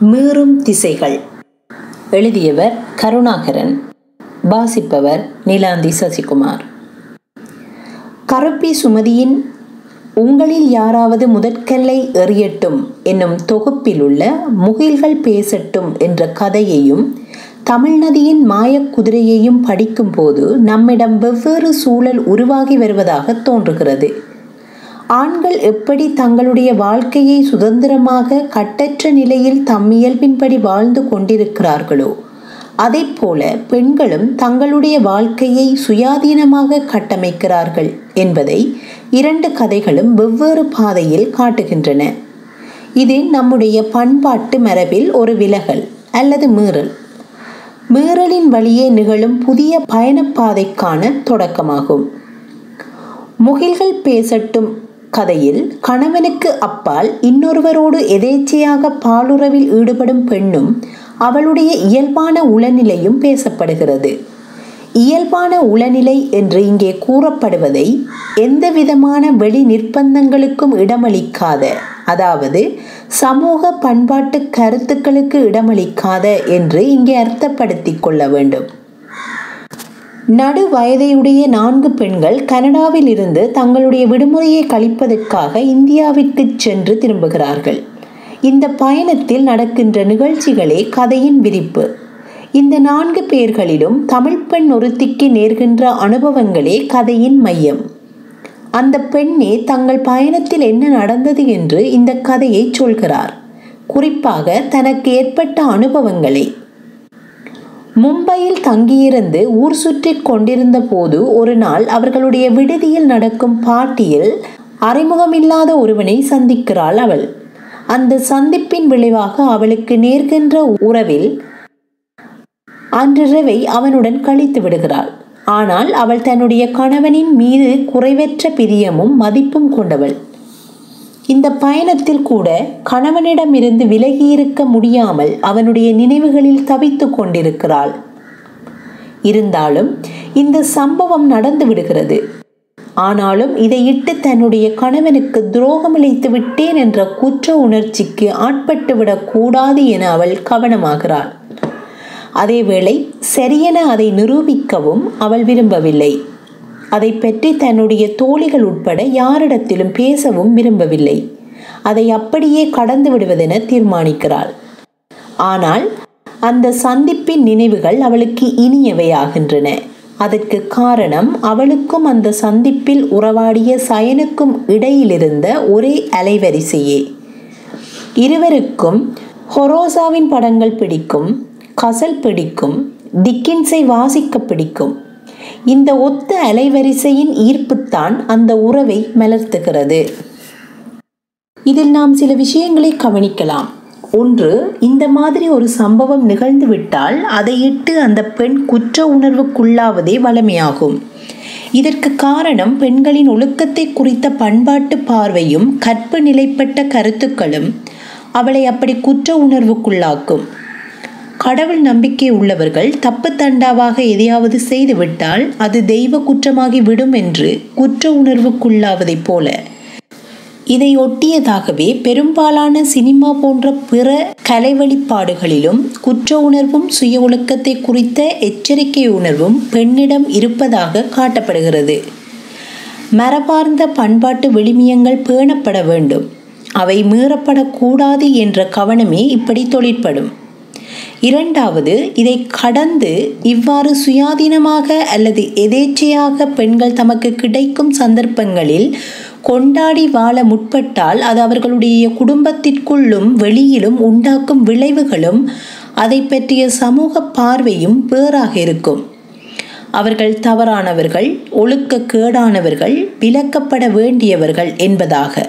மீறும் திசைகள். எழுதியவர் கருணாகரன். வாசிப்பவர் நிலாந்தி சசிகுமார். கருப்பி சுமதியின் உங்களில் யாராவது முதற்கல்லை எறியட்டும் என்னும் தொகுப்பில் உள்ள முகில்கள் பேசட்டும் என்ற கதையையும் தமிழ்நதியின் மாயக் குதிரையையும் படிக்கும்போது நம்மிடம் வெவ்வேறு சூழல் உருவாகி வருவதாக தோன்றுகிறது. ஆண்கள் எப்படி தங்களுடைய வாழ்க்கையை சுதந்திரமாக கட்டற்ற நிலையில் தம்மியல்பின்படி வாழ்ந்து கொண்டிருக்கிறார்களோ அதே போல பெண்களும் தங்களுடைய வாழ்க்கையை சுயாதீனமாக கட்டமைக்கிறார்கள் என்பதை இரண்டு கதைகளும் வெவ்வேறு பாதையில் காட்டுகின்றன. இது நம்முடைய பண்பாட்டு மரபில் ஒரு விலகல் அல்லது மீறல். மீறலின் வழியே நிகழும் புதிய பயணப்பாதைக்கான தொடக்கமாகும். முகில்கள் பேசட்டும் கதையில் கணவனுக்கு அப்பால் இன்னொருவரோடு எதேச்சையாக பாலுறவில் ஈடுபடும் பெண்ணும் அவளுடைய இயல்பான உளநிலையும் பேசப்படுகிறது. இயல்பான உளநிலை என்று இங்கே கூறப்படுவதை எந்த விதமான வெளி நிர்பந்தங்களுக்கும் இடமளிக்காத அதாவது சமூக பண்பாட்டு கருத்துக்களுக்கு இடமளிக்காத என்று இங்கே அர்த்தப்படுத்திக் கொள்ள வேண்டும். நடு வயதையுடைய நான்கு பெண்கள் கனடாவில் இருந்து தங்களுடைய விடுமுறையை கழிப்பதற்காக இந்தியாவிற்கு சென்று திரும்புகிறார்கள். இந்த பயணத்தில் நடக்கின்ற நிகழ்ச்சிகளே கதையின் விரிப்பு. இந்த நான்கு பேர்களிலும் தமிழ் பெண் ஒருத்திக்கு நேர்கின்ற அனுபவங்களே கதையின் மையம். அந்த பெண்ணே தங்கள் பயணத்தில் என்ன நடந்தது என்று இந்த கதையை சொல்கிறார். குறிப்பாக தனக்கு ஏற்பட்ட அனுபவங்களை. மும்பையில் தங்கியிருந்து ஊர் சுற்றி கொண்டிருந்த போது ஒரு நாள் அவர்களுடைய விடுதியில் நடக்கும் பாட்டியில் அறிமுகமில்லாத ஒருவனை சந்திக்கிறாள் அவள். அந்த சந்திப்பின் விளைவாக அவளுக்கு நேர்கின்ற உறவில் அன்றிரவை அவனுடன் கழித்து விடுகிறாள். ஆனால் அவள் தன்னுடைய கணவனின் மீது குறைவற்ற பிரியமும் மதிப்பும் கொண்டவள். இந்த பயணத்தில் கூட கணவனிடமிருந்து விலகியிருக்க முடியாமல் அவனுடைய நினைவுகளில் தவித்து கொண்டிருக்கிறாள். இருந்தாலும் இந்த சம்பவம் நடந்து விடுகிறது. ஆனாலும் இதையிட்டு தன்னுடைய கணவனுக்கு துரோகம் இழைத்து விட்டேன் என்ற குற்ற உணர்ச்சிக்கு ஆட்பட்டு விடக்கூடாது என அவள் கவனமாகிறாள். அதேவேளை சரியென அதை நிரூபிக்கவும் அவள் விரும்பவில்லை. அதை பற்றி தன்னுடைய தோழிகள் உட்பட யாரிடத்திலும் பேசவும் விரும்பவில்லை. அதை அப்படியே கடந்து விடுவதென தீர்மானிக்கிறாள். ஆனால் அந்த சந்திப்பின் நினைவுகள் அவளுக்கு இனியவையாகின்றன அதற்கு காரணம் அவளுக்கும் அந்த சந்திப்பில் உறவாடிய சயனுக்கும் இடையிலிருந்த ஒரே அலைவரிசையே. இருவருக்கும் ஹொரோசாவின் படங்கள் பிடிக்கும் கசல் பிடிக்கும் டிக்கின்ஸை வாசிக்க பிடிக்கும் இந்த ஒத்த அலைவரிசையின் ஈர்ப்புத்தான் அந்த உறவை மலர்த்துகிறது. இதில் நாம் சில விஷயங்களை கவனிக்கலாம். ஒன்று இந்த மாதிரி ஒரு சம்பவம் நிகழ்ந்துவிட்டால் அதையிட்டு அந்த பெண் குற்ற உணர்வுக்குள்ளாவதே வளமையாகும். இதற்கு காரணம் பெண்களின் ஒழுக்கத்தை குறித்த பண்பாட்டு பார்வையும் கற்பு நிலைப்பட்ட கருத்துக்களும் அவளை அப்படி குற்ற உணர்வுக்குள்ளாக்கும். கடவுள் நம்பிக்கை உள்ளவர்கள் தப்பு தண்டாவாக எதையாவது செய்துவிட்டால் அது தெய்வ குற்றமாகி விடும் என்று குற்ற உணர்வுக்குள்ளாவதைப் போல. இதை ஒட்டியதாகவே பெரும்பாலான சினிமா போன்ற பிற கலை வழிபாடுகளிலும் குற்ற உணர்வும் சுய ஒழுக்கத்தை குறித்த எச்சரிக்கை உணர்வும் பெண்ணிடம் இருப்பதாக காட்டப்படுகிறது. மரபார்ந்த பண்பாட்டு விளிமியங்கள் பேணப்பட வேண்டும். அவை மீறப்படக்கூடாது என்ற கவனமே இப்படி தொழிற்படும். இரண்டாவது இதை கடந்து இவ்வாறு சுயாதீனமாக அல்லது எதேச்சையாக பெண்கள் தமக்கு கிடைக்கும் சந்தர்ப்பங்களில் கொண்டாடி வாழ முற்பட்டால் அது அவர்களுடைய குடும்பத்திற்குள்ளும் வெளியிலும் உண்டாக்கும் விளைவுகளும் அதை பற்றிய சமூக பார்வையும் வேறாக இருக்கும். அவர்கள் தவறானவர்கள் ஒழுக்க கேடானவர்கள் விலக்கப்பட வேண்டியவர்கள் என்பதாக.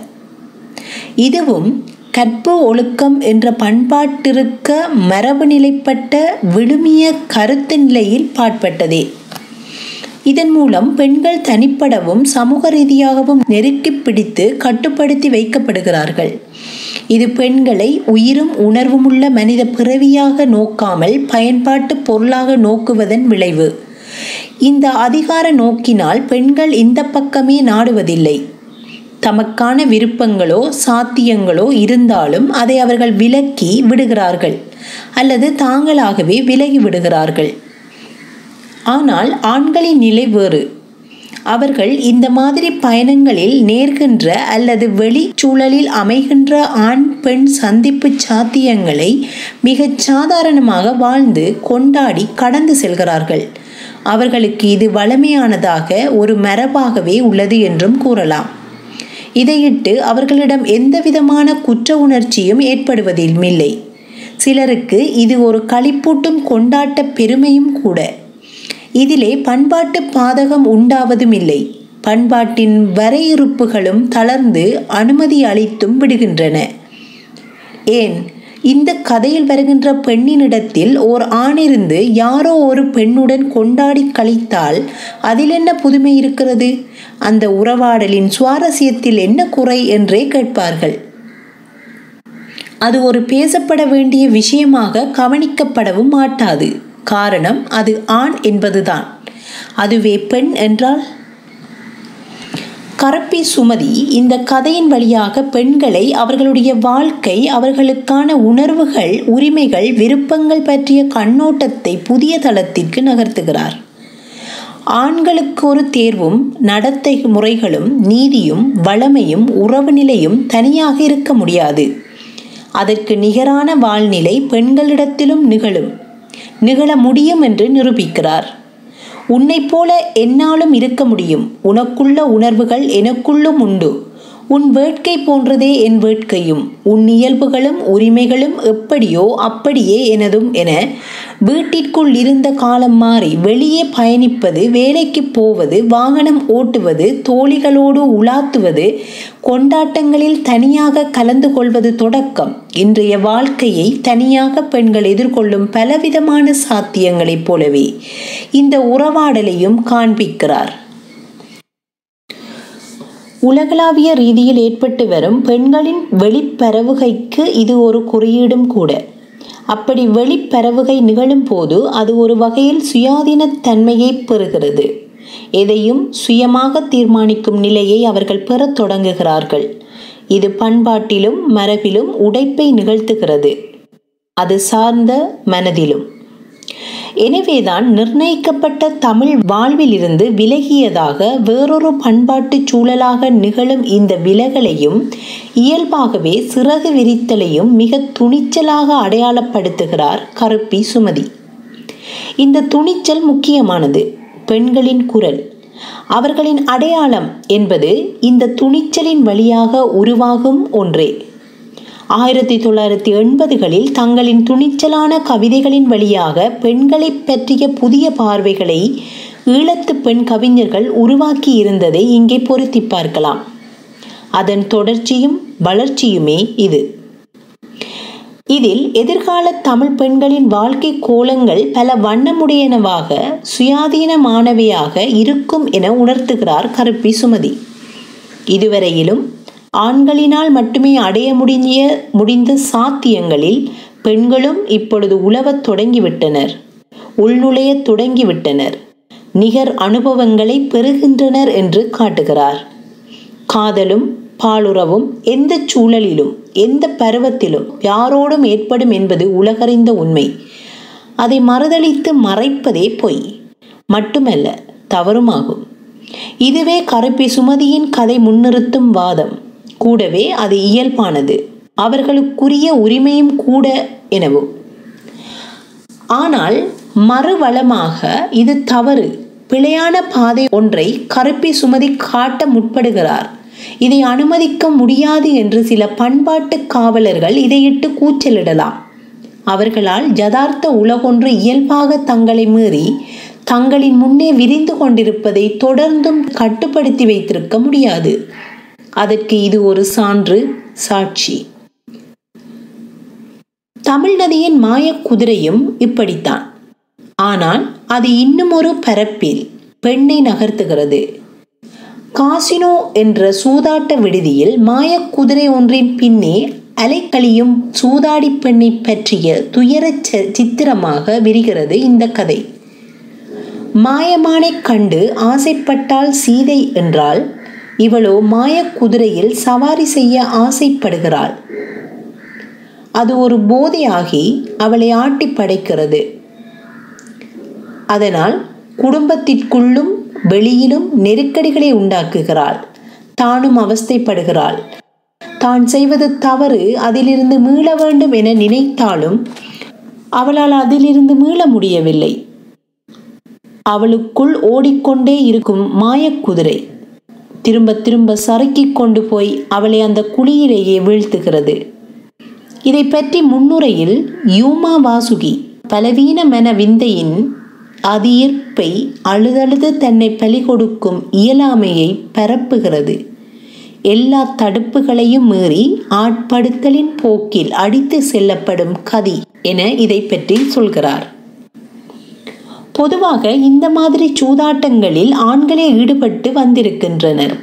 இதுவும் கற்பு ஒழுக்கம் என்ற பண்பாட்டிருக்க மரபு நிலைப்பட்ட விழுமிய கருத்து நிலையில் பாட்பட்டதே. இதன் மூலம் பெண்கள் தனிப்படவும் சமூக ரீதியாகவும் நெருக்கி பிடித்து கட்டுப்படுத்தி வைக்கப்படுகிறார்கள். இது பெண்களை உயிரும் உணர்வுமுள்ள மனித பிறவியாக நோக்காமல் பயன்பாட்டு பொருளாக நோக்குவதன் விளைவு. இந்த அதிகார நோக்கினால் பெண்கள் இந்த பக்கமே நாடுவதில்லை. தமக்கான விருப்பங்களோ சாத்தியங்களோ இருந்தாலும் அதை அவர்கள் விலக்கி விடுகிறார்கள் அல்லது தாங்களாகவே விலகி விடுகிறார்கள். ஆனால் ஆண்களின் நிலை வேறு. அவர்கள் இந்த மாதிரி பயணங்களில் நேர்கின்ற அல்லது வெளிச்சூழலில் அமைகின்ற ஆண் பெண் சந்திப்பு சாத்தியங்களை மிகச் சாதாரணமாக வாழ்ந்து கொண்டாடி கடந்து செல்கிறார்கள். அவர்களுக்கு இது வளமையானதாக ஒரு மரபாகவே உள்ளது என்றும் கூறலாம். இதையிட்டு அவர்களிடம் எந்தவிதமான குற்ற உணர்ச்சியும் ஏற்படுவதிலும் இல்லை சிலருக்கு இது ஒரு களிப்பூட்டும் கொண்டாட்ட பெருமையும் கூட. இதிலே பண்பாட்டு பாதகம் உண்டாவதும் இல்லை பண்பாட்டின் வரையறுப்புகளும் தளர்ந்து அனுமதி அளித்தும் விடுகின்றன. ஏன்? இந்த கதையில் வருகின்ற பெண்ணினிடத்தில் ஓர் ஆணிருந்து யாரோ ஒரு பெண்ணுடன் கொண்டாடி கழித்தால் அதில் என்ன புதுமை இருக்கிறது? அந்த உறவாடலின் சுவாரஸ்யத்தில் என்ன குறை என்றே கேட்பார்கள். அது ஒரு பேசப்பட வேண்டிய விஷயமாக கவனிக்கப்படவும் மாட்டாது. காரணம் அது ஆண் என்பதுதான். அதுவே பெண் என்றால் கரப்பி சுமதி இந்த கதையின் வழியாக பெண்களை அவர்களுடைய வாழ்க்கை அவர்களுக்கான உணர்வுகள் உரிமைகள் விருப்பங்கள் பற்றிய கண்ணோட்டத்தை புதிய தளத்திற்கு நகர்த்துகிறார். ஆண்களுக்கு ஒரு தேர்வும் நடத்தை முறைகளும் நீதியும் வளமையும் உறவு நிலையும் தனியாக இருக்க முடியாது. அதற்கு நிகரான வாழ்நிலை பெண்களிடத்திலும் நிகழும். நிகழ முடியும் என்று நிரூபிக்கிறார். உன்னைப் போல என்னாலும் இருக்க முடியும். உனக்குள்ள உணர்வுகள் எனக்குள்ளும் உண்டு. உன் வேட்கை போன்றதே என் வேட்கையும். உன் இயல்புகளும் உரிமைகளும் எப்படியோ அப்படியே எனதும் என வீட்டிற்குள் இருந்த காலம் மாறி வெளியே பயணிப்பது வேலைக்கு போவது வாகனம் ஓட்டுவது தோழிகளோடு உலாத்துவது கொண்டாட்டங்களில் தனியாக கலந்து கொள்வது தொடக்கம். இன்றைய வாழ்க்கையை தனியாக பெண்கள் எதிர்கொள்ளும் பலவிதமான சாத்தியங்களைப் போலவே இந்த உறவாடலையும் காண்பிக்கிறார். உலகளாவிய ரீதியில் ஏற்பட்டு வரும் பெண்களின் வெளிப்பரவுகைக்கு இது ஒரு குறியீடும் கூட. அப்படி வெளிப்பரவுகை நிகழும் போது அது ஒரு வகையில் சுயாதீனத்தன்மையை பெறுகிறது. எதையும் சுயமாக தீர்மானிக்கும் நிலையை அவர்கள் பெறத் தொடங்குகிறார்கள். இது பண்பாட்டிலும் மரபிலும் உடைப்பை நிகழ்த்துகிறது. அது சார்ந்த மனதிலும். எனவேதான் நிர்ணயிக்கப்பட்ட தமிழ் வாழ்விலிருந்து விலகியதாக வேறொரு பண்பாட்டு சூழலாக நிகழும் இந்த விலகலையும் இயல்பாகவே சிறகு விரித்தலையும் மிக துணிச்சலாக அடையாளப்படுத்துகிறார் கருப்பி சுமதி. இந்த துணிச்சல் முக்கியமானது பெண்களின் குரல். அவர்களின் அடையாளம் என்பது இந்த துணிச்சலின் வழியாக உருவாகும் ஒன்றே. ஆயிரத்தி தொள்ளாயிரத்தி எண்பதுகளில் தங்களின் துணிச்சலான கவிதைகளின் வழியாக பெண்களை பற்றிய புதிய பார்வைகளை ஈழத்து பெண் கவிஞர்கள் உருவாக்கி இருந்ததை இங்கே பொருத்தி பார்க்கலாம். அதன் தொடர்ச்சியும் வளர்ச்சியுமே இது. இதில் எதிர்கால தமிழ் பெண்களின் வாழ்க்கை கோலங்கள் பல வண்ணமுடையனவாக சுயாதீனமானவையாக இருக்கும் என உணர்த்துகிறார் கருப்பி சுமதி. இதுவரையிலும் ஆண்களினால் மட்டுமே அடைய முடிய முடிந்த சாத்தியங்களில் பெண்களும் இப்பொழுது உழவத் தொடங்கிவிட்டனர். உள்நுழைய தொடங்கிவிட்டனர். நிகர் அனுபவங்களை பெறுகின்றனர் என்று காட்டுகிறார். காதலும் பாலுறவும் எந்த சூழலிலும் எந்த பருவத்திலும் யாரோடும் ஏற்படும் என்பது உலகறிந்த உண்மை. அதை மறுதளித்து மறைப்பதே பொய். மட்டுமல்ல தவறுமாகும். இதுவே கருப்பி சுமதியின் கதை முன்னிறுத்தும் வாதம். கூடவே அது இயல்பானது. அவர்களுக்குரிய உரிமையும் கூட எனவும். ஆனால் மறுவளமாக இது தவறு. பிழையான பாதை ஒன்றை கருப்பி சுமதி காட்ட முற்படுகிறார். இதை அனுமதிக்க முடியாது என்று சில பண்பாட்டு காவலர்கள் இதையிட்டு கூச்சலிடலாம். அவர்களால் யதார்த்த உலகொன்று இயல்பாக தங்களை மீறி தங்களின் முன்னே விரிந்து கொண்டிருப்பதை தொடர்ந்தும் கட்டுப்படுத்தி வைத்திருக்க முடியாது. அதற்கு இது ஒரு சான்று சாட்சி. தமிழ் நதியின் மாய குதிரையும் இப்படித்தான். ஆனால் அது இன்னும் ஒரு பரப்பில் பெண்ணை நகர்த்துகிறது. காசினோ என்ற சூதாட்ட விடுதியில் மாய குதிரை ஒன்றின் பின்னே அலைக்கழியும் சூதாடி பெண்ணை பற்றிய துயர சித்திரமாக விரிகிறது இந்த கதை. மாயமானை கண்டு ஆசைப்பட்டால் சீதை என்றால் இவளோ மாய குதிரையில் சவாரி செய்ய ஆசைப்படுகிறாள். அது ஒரு போதையாகி அவளை ஆட்டி படைக்கிறது. அதனால் குடும்பத்திற்குள்ளும் வெளியிலும் நெருக்கடிகளை உண்டாக்குகிறாள். தானும் அவஸ்தைப்படுகிறாள். தான் செய்வது தவறு அதிலிருந்து மீள வேண்டும் என நினைத்தாலும் அவளால் அதிலிருந்து மீள முடியவில்லை. அவளுக்குள் ஓடிக்கொண்டே இருக்கும் மாயக்குதிரை திரும்ப திரும்ப சறுக்கிக் கொண்டு போய் அவளை அந்த குழியிலேயே வீழ்த்துகிறது. இதை பற்றி முன்னுரையில் யூமா வாசுகி பலவீனமென விந்தையின் அதீர்ப்பை அழுதழுது தன்னை பலி கொடுக்கும் இயலாமையை பரப்புகிறது. எல்லா தடுப்புகளையும் மீறி ஆட்படுத்தலின் போக்கில் அடித்து செல்லப்படும் கதி என இதை பற்றி சொல்கிறார். பொதுவாக இந்த மாதிரி சூதாட்டங்களில் ஆண்களே ஈடுபட்டு வந்திருக்கின்றனர்.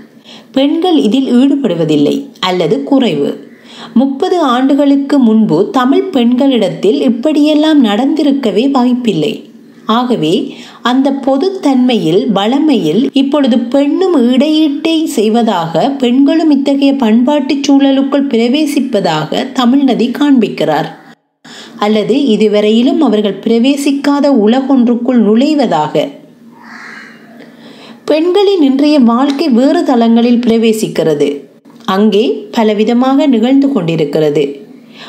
பெண்கள் இதில் ஈடுபடுவதில்லை அல்லது குறைவு. முப்பது ஆண்டுகளுக்கு முன்பு தமிழ் பெண்களிடத்தில் இப்படியெல்லாம் நடந்திருக்கவே வாய்ப்பில்லை. ஆகவே அந்த பொதுத்தன்மையில் வளமையில் இப்பொழுது பெண்ணும் இடையீட்டை செய்வதாக பெண்களும் இத்தகைய பண்பாட்டுச் சூழலுக்குள் பிரவேசிப்பதாக தமிழ்நதி காண்பிக்கிறார். அல்லது இதுவரையிலும் அவர்கள் பிரவேசிக்காத உலகொன்றுக்குள் நுழைவதாக. பெண்களின் இன்றைய வாழ்க்கை வேறு தளங்களில் பிரவேசிக்கிறது. அங்கே பலவிதமாக நிகழ்ந்து கொண்டிருக்கிறது.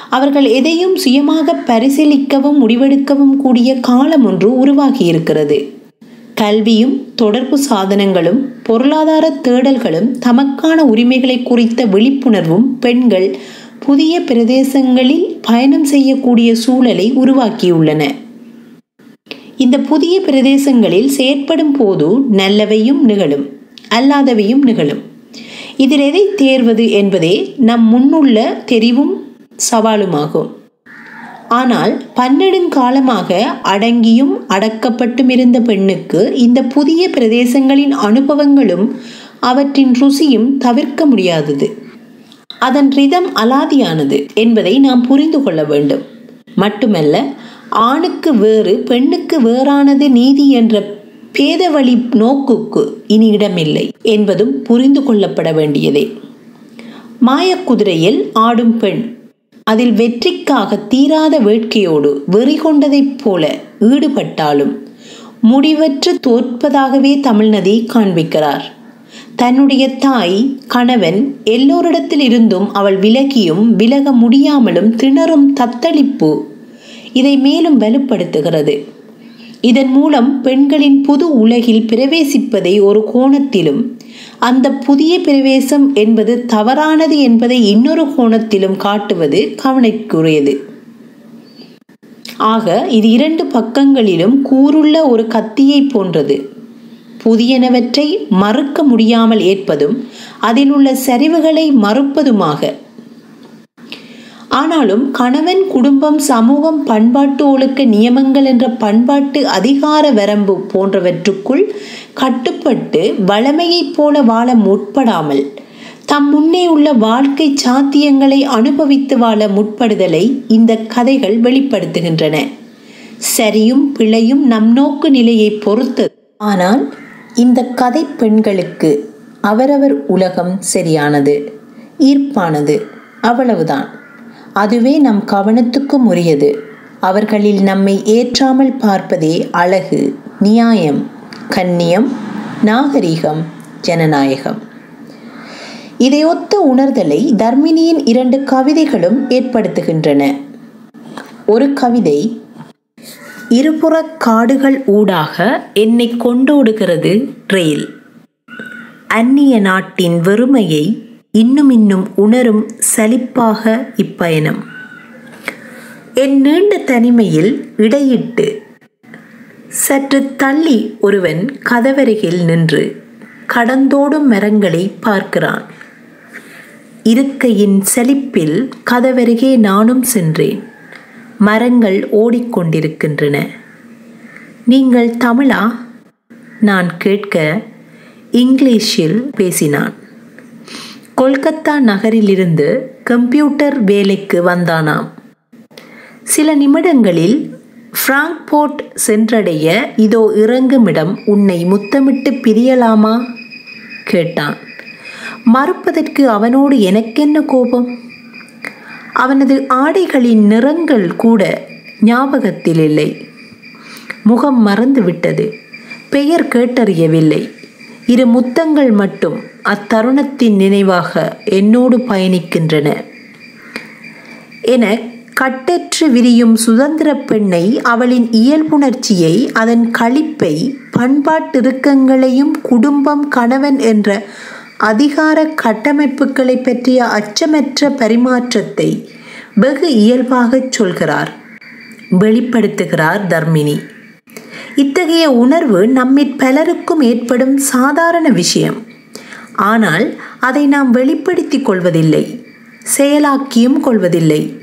அவர்கள் எதையும் சுயமாக பரிசீலிக்கவும் முடிவெடுக்கவும் கூடிய காலம் ஒன்று உருவாகி இருக்கிறது கல்வியும் தொடர்பு சாதனங்களும் பொருளாதார தேடல்களும் தமக்கான உரிமைகளை குறித்த விழிப்புணர்வும் பெண்கள் புதிய பிரதேசங்களில் பயணம் செய்யக்கூடிய சூழலை உருவாக்கியுள்ளன. இந்த புதிய பிரதேசங்களில் செயற்படும் போது நல்லவையும் நிகழும் அல்லாதவையும் நிகழும். இதில் எதை தேர்வது என்பதே நம் முன்னுள்ள தெரிவும் சவாலுமாகும். ஆனால் பன்னெடுங்காலமாக அடங்கியும் அடக்கப்பட்டும் இருந்த பெண்ணுக்கு இந்த புதிய பிரதேசங்களின் அனுபவங்களும் அவற்றின் ருசியும் தவிர்க்க முடியாதது. அதன் ரிதம் அலாதியானது என்பதை நாம் புரிந்து கொள்ள வேண்டும். மட்டுமல்ல ஆணுக்கு வேறு பெண்ணுக்கு வேறானது நீதி என்ற பேதவழி நோக்குக்கு இனி இடமில்லை என்பதும் புரிந்து கொள்ளப்பட வேண்டியதே. மாயக்குதிரையில் ஆடும் பெண் அதில் வெற்றிக்காக தீராத வேட்கையோடு வெறி கொண்டதைப் போல ஈடுபட்டாலும் முடிவற்று தோற்பதாகவே தமிழ்நதி காண்பிக்கிறார். தன்னுடைய தாய் கணவன் எல்லோரிடத்தில் இருந்தும் அவள் விலகியும் விலக முடியாமலும் திணறும் தத்தளிப்பு இதை மேலும் வலுப்படுத்துகிறது. இதன் மூலம் பெண்களின் புது உலகில் பிரவேசிப்பதை ஒரு கோணத்திலும் அந்த புதிய பிரவேசம் என்பது தவறானது என்பதை இன்னொரு கோணத்திலும் காட்டுவது கவனைக்குரியது ஆக இது இரண்டு பக்கங்களிலும் கூறுள்ள ஒரு கத்தியை போன்றது. புதியனவற்றை மறுக்க முடியாமல் ஏற்பதும் அதில் உள்ள சரிவுகளை மறுப்பதுமாக. ஆனாலும் கணவன் குடும்பம் சமூகம் பண்பாட்டு ஒழுக்க நியமங்கள் என்ற பண்பாட்டு அதிகார வரம்பு போன்றவற்றுக்குள் கட்டுப்பட்டு வளமையைப் போல வாழ முற்படாமல் தம் முன்னே உள்ள வாழ்க்கை சாத்தியங்களை அனுபவித்து வாழ முற்படுதலை இந்த கதைகள் வெளிப்படுத்துகின்றன. சரியும் பிழையும் நம் நோக்கு நிலையை பொறுத்து ஆனால் இந்த கதை பெண்களுக்கு அவரவர் உலகம் சரியானது ஈர்ப்பானது அவ்வளவுதான். அதுவே நம் கவனத்துக்கும் உரியது. அவர்களில் நம்மை ஏற்றாமல் பார்ப்பதே அழகு நியாயம் கண்ணியம் நாகரிகம் ஜனநாயகம். இதையொத்த உணர்தலை தர்மினியின் இரண்டு கவிதைகளும் ஏற்படுத்துகின்றன. ஒரு கவிதை இருபுறக் காடுகள் ஊடாக என்னை கொண்டோடுகிறது ரெயில். அந்நிய நாட்டின் வெறுமையை இன்னும் இன்னும் உணரும் சலிப்பாக இப்பயணம். என் நீண்ட தனிமையில் இடையிட்டு சற்று தள்ளி ஒருவன் கதவருகில் நின்று கடந்தோடும் மரங்களை பார்க்கிறான். இருக்கையின் செழிப்பில் கதவருகே நானும் சென்றேன். மரங்கள் ஓடிக்கொண்டிருக்கின்றன. நீங்கள் தமிழா? நான் கேட்க இங்கிலீஷில் பேசினான். கொல்கத்தா நகரிலிருந்து கம்ப்யூட்டர் வேலைக்கு வந்தானாம். சில நிமிடங்களில் ஃப்ராங்க்போர்ட் சென்றடைய இதோ இறங்குமிடம் உன்னை முத்தமிட்டு பிரியலாமா? கேட்டான். மறுப்பதற்கு அவனோடு எனக்கென்ன கோபம்? அவனது ஆடைகளின் நிறங்கள் கூட ஞாபகத்தில் இல்லை முகம் மறந்துவிட்டது. பெயர் கேட்டறியவில்லை. இரு முத்தங்கள் மட்டும் அத்தருணத்தின் நினைவாக என்னோடு பயணிக்கின்றன. என கட்டற்று விரியும் சுதந்திர பெண்ணை அவளின் இயல்புணர்ச்சியை அதன் களிப்பை பண்பாட்டிருக்கங்களையும் குடும்பம் கணவன் என்ற அதிகார கட்டமைப்புகளை பற்றிய அச்சமற்ற பரிமாற்றத்தை வெகு இயல்பாகச் சொல்கிறார். வெளிப்படுத்துகிறார் தர்மினி. இத்தகைய உணர்வு நம்மிற் பலருக்கும் ஏற்படும் சாதாரண விஷயம். ஆனால் அதை நாம் வெளிப்படுத்திக் கொள்வதில்லை செயலாக்கியும் கொள்வதில்லை.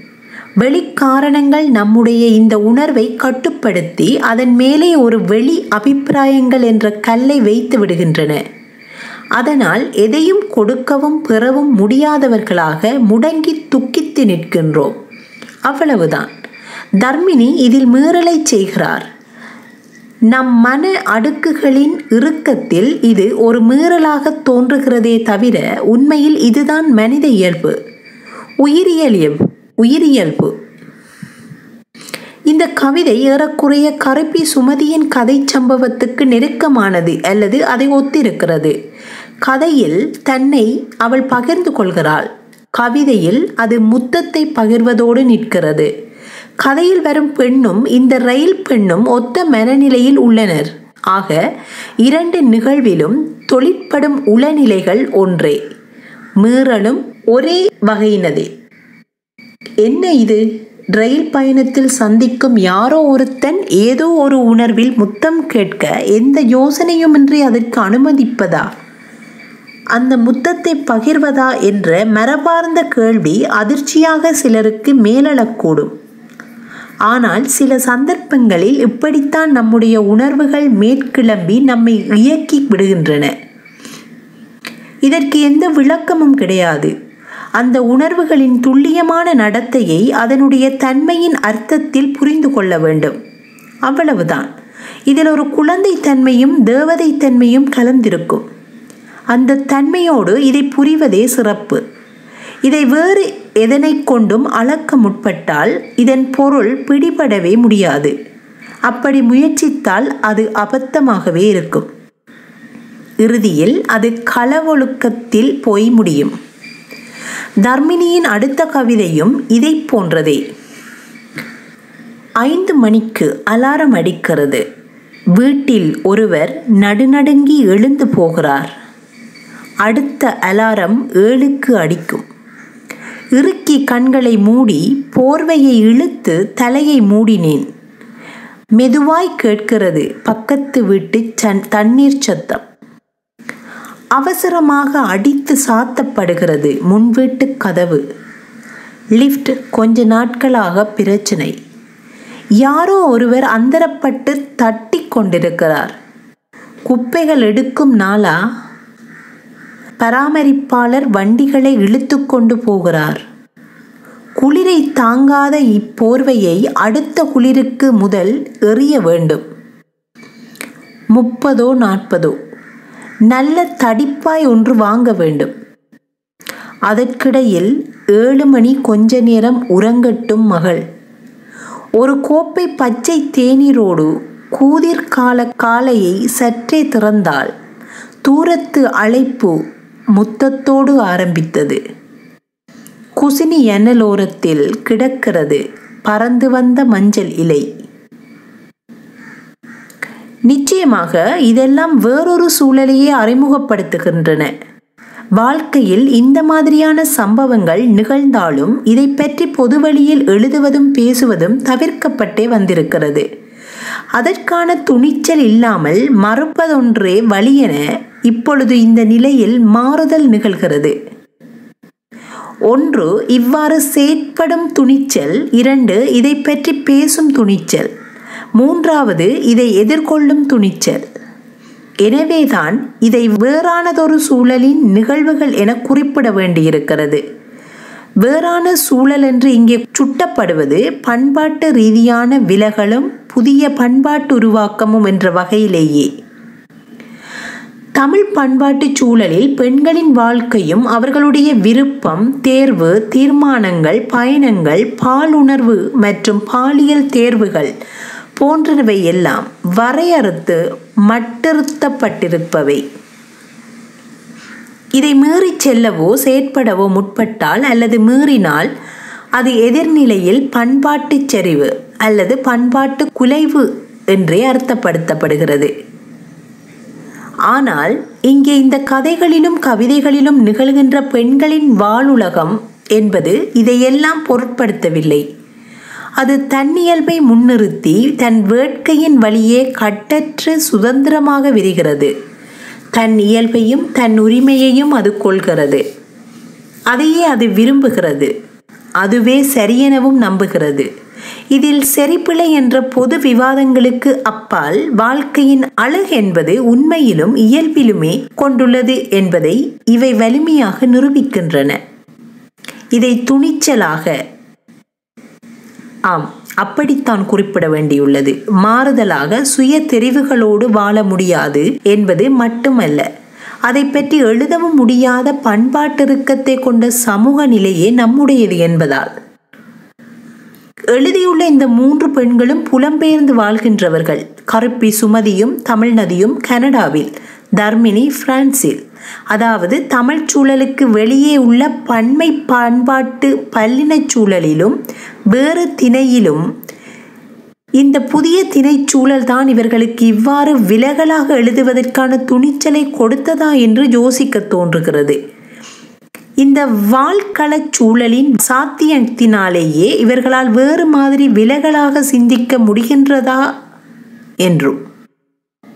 வெளிக்காரணங்கள் நம்முடைய இந்த உணர்வை கட்டுப்படுத்தி அதன் மேலே ஒரு வெளி அபிப்பிராயங்கள் என்ற கல்லை வைத்து விடுகின்றன. அதனால் எதையும் கொடுக்கவும் பெறவும் முடியாதவர்களாக முடங்கி துக்கித்து நிற்கின்றோம். அவ்வளவுதான். தர்மினி இதில் மீறலை செய்கிறார். நம் மன அடுக்குகளின் இறுக்கத்தில் இது ஒரு மீறலாக தோன்றுகிறதே தவிர உண்மையில் இதுதான் மனித இயல்பு. உயிரியல் உயிரியல்பு. இந்த கவிதை ஏறக்குறைய கருப்பி சுமதியின் கதை சம்பவத்துக்கு நெருக்கமானது அல்லது அதை ஒத்திருக்கிறது. கதையில் தன்னை அவள் பகிர்ந்து கொள்கிறாள். கவிதையில் அது முத்தத்தை பகிர்வதோடு நிற்கிறது. கதையில் வரும் பெண்ணும் இந்த ரயில் பெண்ணும் ஒத்த மனநிலையில் உள்ளனர். ஆக இரண்டு நிகழ்விலும் தொழிற்படும் உளநிலைகள் ஒன்றே. மீறலும் ஒரே வகையினதே. என்ன இது? ரயில் பயணத்தில் சந்திக்கும் யாரோ ஒருத்தன் ஏதோ ஒரு உணர்வில் முத்தம் கேட்க எந்த யோசனையுமின்றி அதற்கு அனுமதிப்பதா? அந்த முத்தத்தை பகிர்வதா என்ற மரபார்ந்த கேள்வி அதிர்ச்சியாக சிலருக்கு மேலழக்கூடும். ஆனால் சில சந்தர்ப்பங்களில் இப்படித்தான் நம்முடைய உணர்வுகள் மேற்கிளம்பி நம்மை இயக்கி விடுகின்றன. இதற்கு எந்த விளக்கமும் கிடையாது. அந்த உணர்வுகளின் துல்லியமான நடத்தையை அதனுடைய தன்மையின் அர்த்தத்தில் புரிந்து கொள்ள வேண்டும். அவ்வளவுதான். இதில் ஒரு குழந்தை தன்மையும் தேவதை தன்மையும் கலந்திருக்கும். அந்த தன்மையோடு இதை புரிவதே சிறப்பு. இதை வேறு எதனை கொண்டும் அளக்க முற்பட்டால் இதன் பொருள் பிடிபடவே முடியாது. அப்படி முயற்சித்தால் அது அபத்தமாகவே இருக்கும். இறுதியில் அது களவொழுக்கத்தில் போய் முடியும். தர்மினியின் அடுத்த கவிதையும் இதை போன்றதே. ஐந்து மணிக்கு அலாரம் அடிக்கிறது. வீட்டில் ஒருவர் நடுநடுங்கி எழுந்து போகிறார். அடுத்த அலாரம் ஏழுக்கு அடிக்கும். இறுக்கி கண்களை மூடி போர்வையை இழுத்து தலையை மூடினேன். மெதுவாய் கேட்கிறது பக்கத்து வீட்டு சன் தண்ணீர் சத்தம். அவசரமாக அடித்து சாத்தப்படுகிறது முன்வீட்டு கதவு. லிஃப்ட் கொஞ்ச நாட்களாக பிரச்சனை. யாரோ ஒருவர் அந்தரப்பட்டு தட்டி கொண்டிருக்கிறார். குப்பைகள் எடுக்கும் நாளா? பராமரிப்பாளர் வண்டிகளை இழுத்து கொண்டு போகிறார். குளிரை தாங்காத இப்போர்வையை அடுத்த குளிருக்கு முதல் எறிய வேண்டும். முப்பதோ நாற்பதோ. நல்ல தடிப்பாய் ஒன்று வாங்க வேண்டும். அதற்கிடையில் ஏழு மணி கொஞ்ச நேரம் உறங்கட்டும் மகள். ஒரு கோப்பை பச்சை தேநீரோடு கூதிர் கால காலையை சற்றே திறந்தால் தூரத்து அழைப்பு முத்தத்தோடு ஆரம்பித்தது. குசினி எண்ணலோரத்தில் கிடக்கிறது பறந்து வந்த மஞ்சள் இலை. நிச்சயமாக இதெல்லாம் வேறொரு சூழலையே அறிமுகப்படுத்துகின்றன. வாழ்க்கையில் இந்த மாதிரியான சம்பவங்கள் நிகழ்ந்தாலும் இதை பற்றி பொதுவழியில் எழுதுவதும் பேசுவதும் தவிர்க்கப்பட்டே வந்திருக்கிறது. அதற்கான துணிச்சல் இல்லாமல் மறுப்பதொன்றே வழியென இப்பொழுது இந்த நிலையில் மாறுதல் நிகழ்கிறது. ஒன்று இவ்வாறு செயற்படும் துணிச்சல். இரண்டு இதை பற்றி பேசும் துணிச்சல். மூன்றாவது இதை எதிர்கொள்ளும் துணிச்சல். எனவேதான் இதை வேறானதொரு சூழலின் நிகழ்வுகள் என குறிப்பிட வேண்டியிருக்கிறது. வேறான சூழல் என்று இங்கே சுட்டப்படுவது பண்பாட்டு ரீதியான விலகலும் புதிய பண்பாட்டு உருவாக்கமும் என்ற வகையிலேயே. தமிழ் பண்பாட்டு சூழலில் பெண்களின் வாழ்க்கையும் அவர்களுடைய விருப்பம் தேர்வு தீர்மானங்கள் பயணங்கள் பாலுணர்வு மற்றும் பாலியல் தேர்வுகள் போன்றவை எல்லாம் வரையறுத்து மட்டிருத்தப்பட்டிருப்பவை இதை மீறி செல்லவோ செயற்படவோ முற்பட்டால் அல்லது மீறினால் அது எதிர்நிலையில் பண்பாட்டு சரிவு அல்லது பண்பாட்டு குலைவு என்றே அர்த்தப்படுத்தப்படுகிறது. ஆனால் இங்கே இந்த கதைகளிலும் கவிதைகளிலும் நிகழ்கின்ற பெண்களின் வாழுலகம் என்பது இதையெல்லாம் பொருட்படுத்தவில்லை. அது தன்னியல்பை முன்னிறுத்தி தன் வேட்கையின் வழியே கட்டற்று சுதந்திரமாக விரிகிறது. தன் இயல்பையும் தன் உரிமையையும் அது கொள்கிறது. அதையே அது விரும்புகிறது. அதுவே சரியெனவும் நம்புகிறது. இதில் செறிப்பிழை என்ற பொது விவாதங்களுக்கு அப்பால் வாழ்க்கையின் அழகு என்பது உண்மையிலும் இயல்பிலுமே கொண்டுள்ளது என்பதை இவை வலிமையாக நிரூபிக்கின்றன. இதை துணிச்சலாக ஆம் அப்படித்தான் குறிப்பிட வேண்டியுள்ளது. மாறுதலாக சுய தெரிவுகளோடு வாழ முடியாது என்பது மட்டுமல்ல அதை பற்றி எழுதவும் முடியாத பண்பாட்டிருக்கத்தை கொண்ட சமூக நிலையே நம்முடையது என்பதால். எழுதியுள்ள இந்த மூன்று பெண்களும் புலம்பெயர்ந்து வாழ்கின்றவர்கள். கருப்பி சுமதியும் தமிழ்நதியும் கனடாவில். தர்மினி பிரான்சில். அதாவது தமிழ் சூழலுக்கு வெளியே உள்ள பன்மை பண்பாட்டு பல்லினச் சூழலிலும் வேறு திணையிலும் இந்த புதிய திணைச்சூழல் தான் இவர்களுக்கு இவ்வாறு விலகலாக எழுதுவதற்கான துணிச்சலை கொடுத்ததா என்று யோசிக்க தோன்றுகிறது. இந்த வாழ்களச் சூழலின் சாத்தியத்தினாலேயே இவர்களால் வேறு மாதிரி விலகலாக சிந்திக்க முடிகின்றதா? என்றும்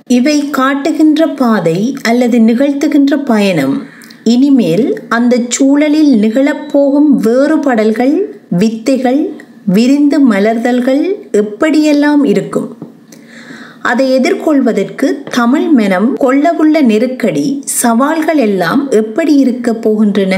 இவை காட்டுகின்ற பாதை அல்லது நிகழ்த்துகின்ற பயணம். இனிமேல் அந்த சூழலில் நிகழப்போகும் வேறுபடல்கள் வித்தைகள் விரிந்து மலர்தல்கள் எப்படியெல்லாம் இருக்கும்? அதை எதிர்கொள்வதற்கு தமிழ் மனம் கொள்ளவுள்ள நெருக்கடி சவால்கள் எல்லாம் எப்படி இருக்க போகின்றன?